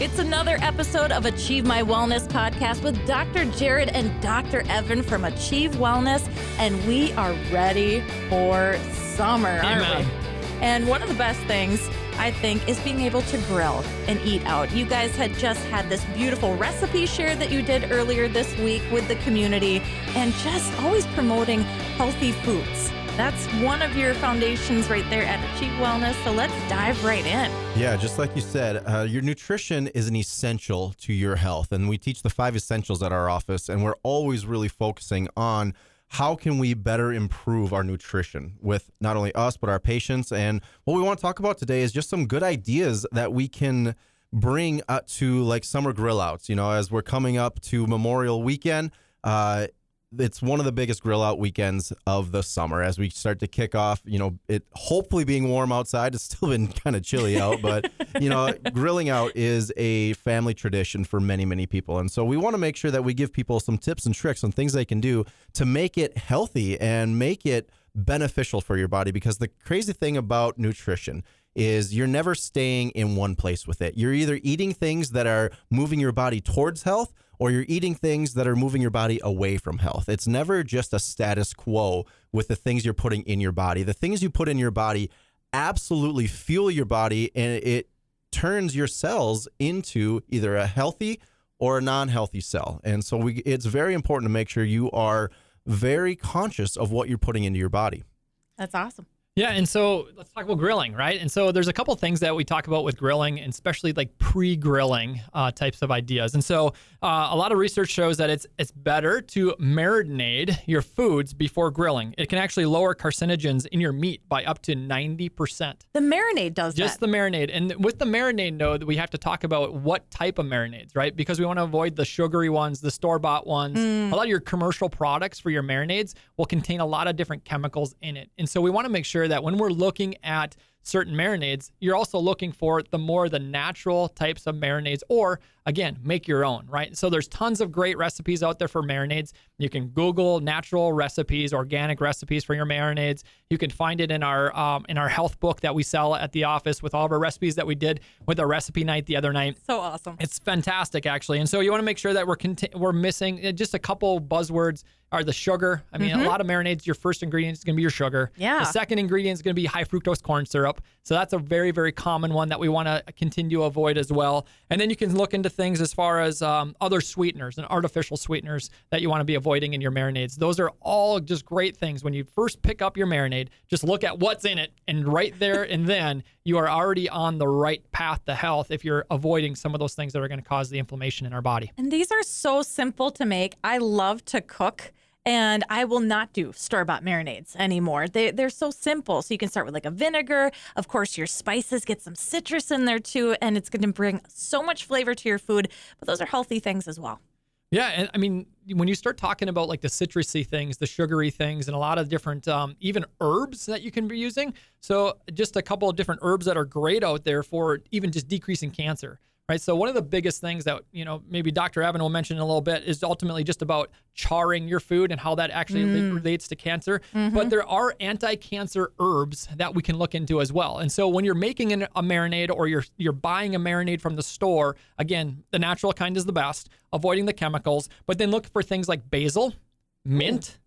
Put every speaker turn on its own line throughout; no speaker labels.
It's another episode of Achieve My Wellness podcast with Dr. Jerod and Dr. Evan from Achieve Wellness, and we are ready for summer, aren't
Amen.
we? And one of the best things I think is being able to grill and eat out. You guys had just had this beautiful recipe share that you did earlier this week with the community, and just always promoting healthy foods. That's one of your foundations right there at Achieve Wellness. So let's dive right in.
Yeah, just like you said, uh, your nutrition is an essential to your health. And we teach the five essentials at our office, and we're always really focusing on how can we better improve our nutrition with not only us, but our patients. And what we want to talk about today is just some good ideas that we can bring to like summer grill outs. You know, as we're coming up to Memorial Weekend, uh, it's one of the biggest grill out weekends of the summer. As we start to kick off you know it hopefully being warm outside it's still been kind of chilly out but you know grilling out is a family tradition for many many people. And so we want to make sure that we give people some tips and tricks on things they can do to make it healthy and make it beneficial for your body. Because the crazy thing about nutrition is you're never staying in one place with it. You're either eating things that are moving your body towards health or you're eating things that are moving your body away from health. It's never just a status quo with the things you're putting in your body. The things you put in your body absolutely fuel your body and it turns your cells into either a healthy or a non-healthy cell. And so we it's very important to make sure you are very conscious of what you're putting into your body.
That's awesome.
Yeah, and so let's talk about grilling, right? And so there's a couple things that we talk about with grilling, and especially like pre-grilling uh, types of ideas. And so uh, a lot of research shows that it's it's better to marinate your foods before grilling. It can actually lower carcinogens in your meat by up to ninety percent.
The marinade does
Just
that.
the marinade. And with the marinade, though, we have to talk about what type of marinades, right? Because we want to avoid the sugary ones, the store bought ones. A lot of your commercial products for your marinades will contain a lot of different chemicals in it. And so we want to make sure that when we're looking at certain marinades, you're also looking for the more the natural types of marinades or again, make your own, right? So there's tons of great recipes out there for marinades. You can Google natural recipes, organic recipes for your marinades. You can find it in our um, in our health book that we sell at the office with all of our recipes that we did with our recipe night the other night.
so awesome.
It's fantastic, actually. And so you want to make sure that we're conti- we're missing uh, just a couple buzzwords are the sugar. I mean, a lot of marinades, your first ingredient is going to be your sugar.
Yeah.
The second ingredient is going to be high fructose corn syrup. So that's a very, very common one that we want to continue to avoid as well. And then you can look into things as far as um, other sweeteners and artificial sweeteners that you want to be avoiding in your marinades. Those are all just great things. When you first pick up your marinade, just look at what's in it. And right there and then, you are already on the right path to health if you're avoiding some of those things that are going to cause the inflammation in our body.
And these are so simple to make. I love to cook. And I will not do store bought marinades anymore. They, they're so simple. So you can start with like a vinegar. Of course, your spices, get some citrus in there too. And it's going to bring so much flavor to your food. But those are healthy things as well.
Yeah, and I mean, when you start talking about like the citrusy things, the sugary things, and a lot of different, um, even herbs that you can be using. So, just a couple of different herbs that are great out there for even just decreasing cancer, right? So, one of the biggest things that, you know, maybe Dr. Evan will mention in a little bit is ultimately just about charring your food and how that actually rela- relates to cancer. But there are anti cancer herbs that we can look into as well. And so, when you're making an, a marinade or you're, you're buying a marinade from the store, again, the natural kind is the best, avoiding the chemicals, but then look for things like basil, mint,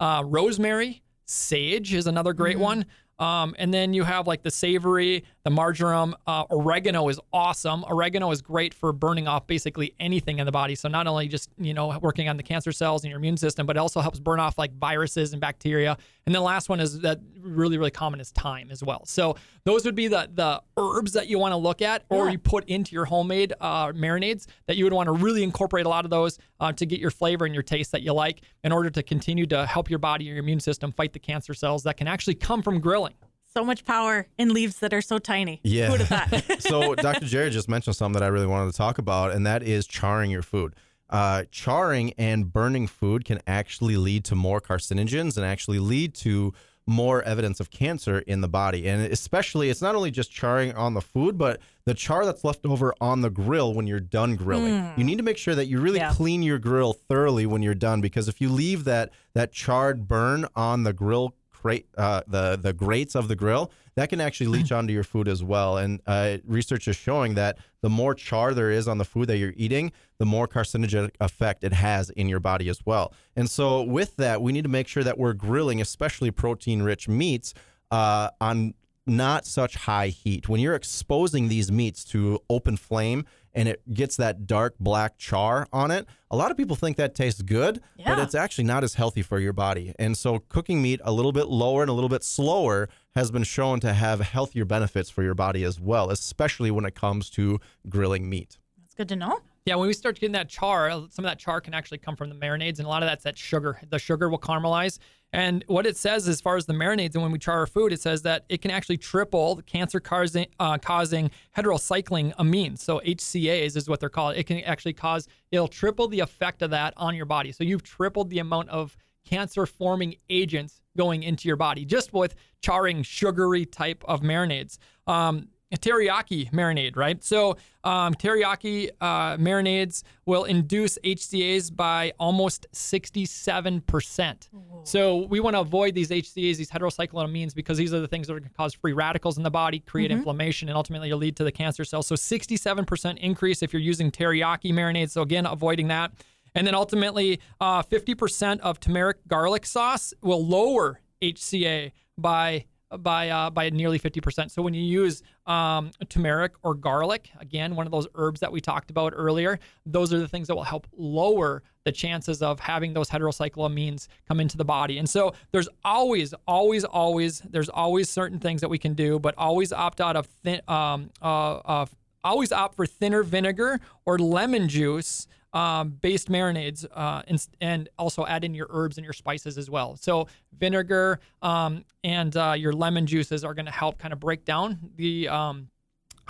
uh, rosemary, sage is another great one. Um, and then you have like the savory, the marjoram, uh, oregano is awesome. Oregano is great for burning off basically anything in the body. So not only just you know working on the cancer cells in your immune system, but it also helps burn off like viruses and bacteria. And the last one is that really really common is thyme as well. So those would be the the herbs that you want to look at, or
Yeah.
you put into your homemade uh, marinades that you would want to really incorporate a lot of those uh, to get your flavor and your taste that you like in order to continue to help your body, your immune system fight the cancer cells that can actually come from grilling.
So much power in leaves that are so tiny.
Yeah.
Who'd have thought?
so Dr. Jerod just mentioned something that I really wanted to talk about, and that is charring your food. Uh, charring and burning food can actually lead to more carcinogens and actually lead to more evidence of cancer in the body. And especially, it's not only just charring on the food, but the char that's left over on the grill when you're done grilling. You need to make sure that you really
Yeah.
clean your grill thoroughly when you're done, because if you leave that that charred burn on the grill crate, uh, the the grates of the grill, that can actually leach onto your food as well. And uh, research is showing that the more char there is on the food that you're eating, the more carcinogenic effect it has in your body as well. And so, with that, we need to make sure that we're grilling, especially protein-rich meats, uh, on not such high heat. When you're exposing these meats to open flame and it gets that dark black char on it, a lot of people think that tastes good, but it's actually not as healthy for your body. And so cooking meat a little bit lower and a little bit slower has been shown to have healthier benefits for your body as well, especially when it comes to grilling meat.
That's good to know.
Yeah, when we start getting that char, some of that char can actually come from the marinades, and a lot of that's that sugar. The sugar will caramelize. And what it says as far as the marinades, and when we char our food, it says that it can actually triple the cancer causing, uh, causing heterocyclic amines. So HCAs is what they're called. It can actually cause, it'll triple the effect of that on your body. So you've tripled the amount of cancer forming agents going into your body just with charring sugary type of marinades. Um, teriyaki marinade, right? So um, teriyaki uh, marinades will induce HCAs by almost 67%. So we want to avoid these HCAs, these heterocycloamines, because these are the things that are going to cause free radicals in the body, create inflammation, and ultimately lead to the cancer cells. So 67% increase if you're using teriyaki marinades. So again, avoiding that. And then ultimately, uh, 50% of turmeric garlic sauce will lower HCA by by uh, by nearly 50%. So when you use um, turmeric or garlic, again, one of those herbs that we talked about earlier, those are the things that will help lower the chances of having those heterocycloamines come into the body. And so there's always, always, always, there's always certain things that we can do, but always opt out of thin, um, uh, of always opt for thinner vinegar or lemon juice um, based marinades uh, and, and also add in your herbs and your spices as well. So vinegar um, and uh, your lemon juices are going to help kind of break down the um,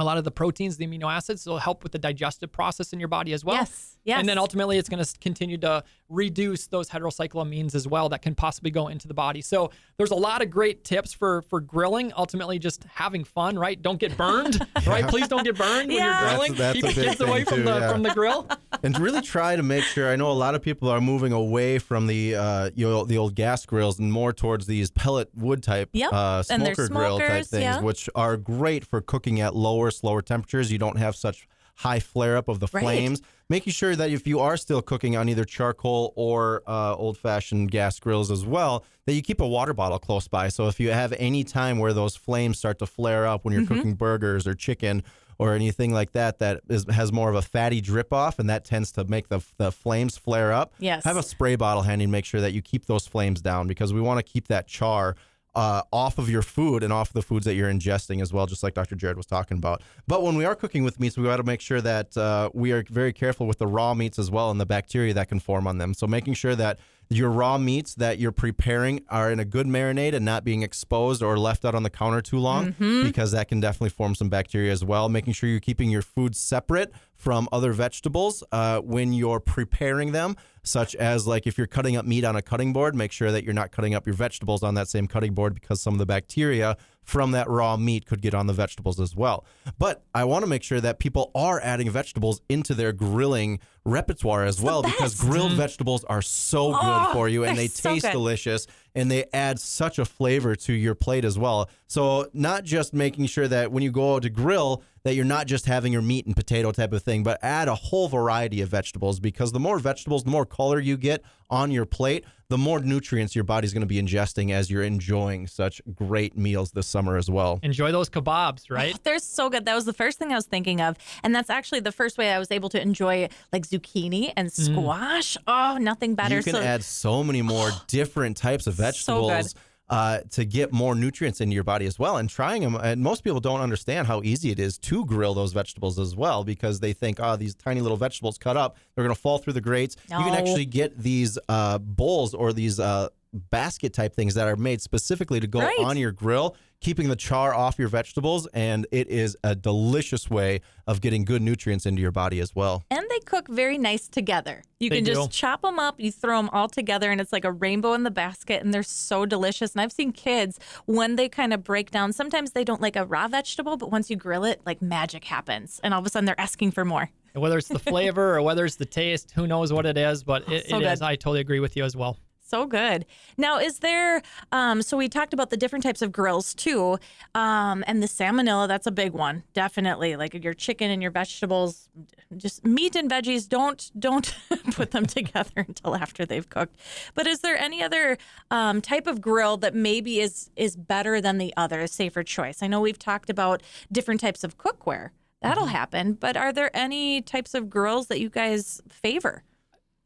a lot of the proteins, the amino acids. It'll help with the digestive process in your body as well.
Yes, yes.
And then ultimately, it's going to continue to reduce those heterocycloamines as well that can possibly go into the body. So there's a lot of great tips for for grilling. Ultimately, just having fun, right? Don't get burned, right? Please don't get burned when you're grilling.
that's
Keep
a
the kids away
thing
from the
yeah.
from the grill.
and really try to make sure. I know a lot of people are moving away from the uh, you know, the old gas grills and more towards these pellet wood type
Yep.
uh,
And they're
smoker grill type things,
yeah.
which are great for cooking at lower, slower temperatures. You don't have such high flare up of the
Right.
flames. Making sure that if you are still cooking on either charcoal or uh, old fashioned gas grills as well, that you keep a water bottle close by. So if you have any time where those flames start to flare up when you're
Mm-hmm.
cooking burgers or chicken or anything like that that is, has more of a fatty drip off and that tends to make the, the flames flare up.
Yes.
Have a spray bottle handy and make sure that you keep those flames down because we want to keep that char uh, off of your food and off the foods that you're ingesting as well, just like Dr. Jerod was talking about. But when we are cooking with meats, we got to make sure that uh, we are very careful with the raw meats as well and the bacteria that can form on them. So making sure that your raw meats that you're preparing are in a good marinade and not being exposed or left out on the counter too long because that can definitely form some bacteria as well. Making sure you're keeping your food separate from other vegetables uh, when you're preparing them, such as like if you're cutting up meat on a cutting board, make sure that you're not cutting up your vegetables on that same cutting board because some of the bacteria from that raw meat could get on the vegetables as well. But I want to make sure that people are adding vegetables into their grilling repertoire as well because
best.
grilled vegetables are so good
Oh,
for you and
they're
they
so
taste
good.
delicious and they add such a flavor to your plate as well. So not just making sure that when you go out to grill that you're not just having your meat and potato type of thing, but add a whole variety of vegetables because the more vegetables, the more color you get on your plate, the more nutrients your body's going to be ingesting as you're enjoying such great meals this summer as well.
Enjoy those kebabs, right?
Oh, they're so good. That was the first thing I was thinking of. And that's actually the first way I was able to enjoy like zucchini and mm. squash. Oh, nothing better.
You can
so
add so many more different types of
So good.
vegetables uh, to get more nutrients into your body as well. And trying them, and most people don't understand how easy it is to grill those vegetables as well because they think, oh, these tiny little vegetables cut up, they're going to fall through the grates. You can actually get these uh, bowls or these uh, basket type things that are made specifically to go
Right.
on your grill, keeping the char off your vegetables. And it is a delicious way of getting good nutrients into your body as well.
and they cook very nice together. You
They
can
do.
just chop them up, you throw them all together, and it's like a rainbow in the basket, and they're so delicious. And I've seen kids when they kind of break down. Sometimes they don't like a raw vegetable, but once you grill it, like magic happens, and all of a sudden they're asking for more.
Whether it's the flavor or whether it's the taste, who knows what it is, but oh, it,
So
it is. I totally agree with you as well.
So good. Now, is there? Um, so we talked about the different types of grills too, um, and the salmonella. That's a big one, definitely. Like your chicken and your vegetables, just meat and veggies. Don't don't put them together until after they've cooked. But is there any other um, type of grill that maybe is is better than the other, a safer choice? I know we've talked about different types of cookware. That'll
Mm-hmm.
happen. But are there any types of grills that you guys favor?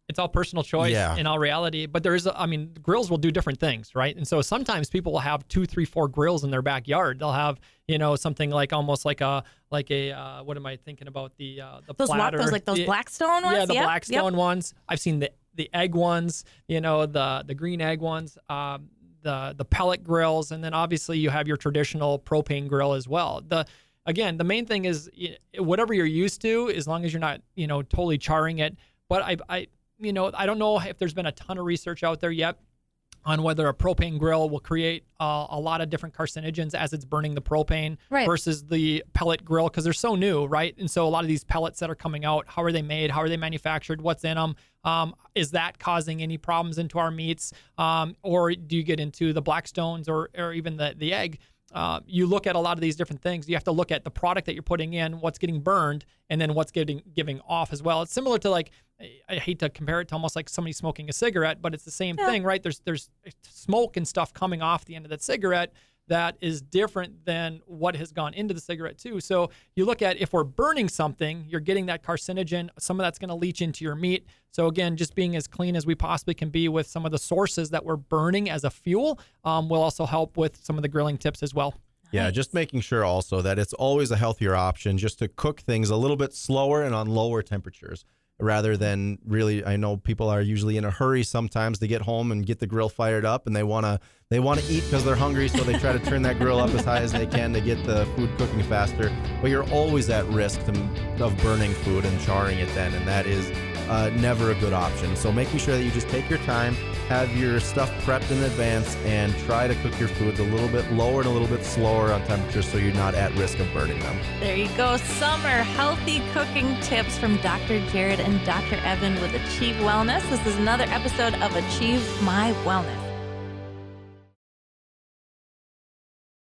It's all personal choice
Yeah.
in all reality. But there is, a- I mean, grills will do different things, right? And so sometimes people will have two, three, four grills in their backyard. They'll have, you know, something like almost like a, like a, uh, what am I thinking about? The, uh, the
Those wa-
platter.
those like those
Yeah,
Blackstone ones.
Yeah, the
Yep, yep.
Blackstone ones. I've seen the the egg ones. You know, the the green egg ones. Um, the the pellet grills, and then obviously you have your traditional propane grill as well. The again, the main thing is whatever you're used to, as long as you're not you know totally charring it. But I I you know I don't know if there's been a ton of research out there yet on whether a propane grill will create uh, a lot of different carcinogens as it's burning the propane
Right.
versus the pellet grill because they're so new, right? And so a lot of these pellets that are coming out, how are they made? How are they manufactured? What's in them? Um, is that causing any problems into our meats? Um, or do you get into the blackstones or, or even the, the egg? Uh, you look at a lot of these different things. You have to look at the product that you're putting in, what's getting burned, and then what's getting giving off as well. It's similar to like I- I hate to compare it to almost like somebody smoking a cigarette, but it's the same thing, right? There's there's smoke and stuff coming off the end of that cigarette that is different than what has gone into the cigarette too. So you look at if we're burning something, you're getting that carcinogen. Some of that's going to leach into your meat. So again, just being as clean as we possibly can be with some of the sources that we're burning as a fuel um, will also help with some of the grilling tips as well.
Yeah, just making sure also that it's always a healthier option just to cook things a little bit slower and on lower temperatures rather than really I know people are usually in a hurry sometimes to get home and get the grill fired up and they want to they want to eat because they're hungry so they try to turn that grill up as high as they can to get the food cooking faster. But you're always at risk to, of burning food and charring it then and that is uh, never a good option. So making sure that you just take your time, have your stuff prepped in advance, and try to cook your foods a little bit lower and a little bit slower on temperature so you're not at risk of burning them.
There you go. Summer healthy cooking tips from Dr. Jerod and Dr. Evan with Achieve Wellness. This is another episode of Achieve My Wellness.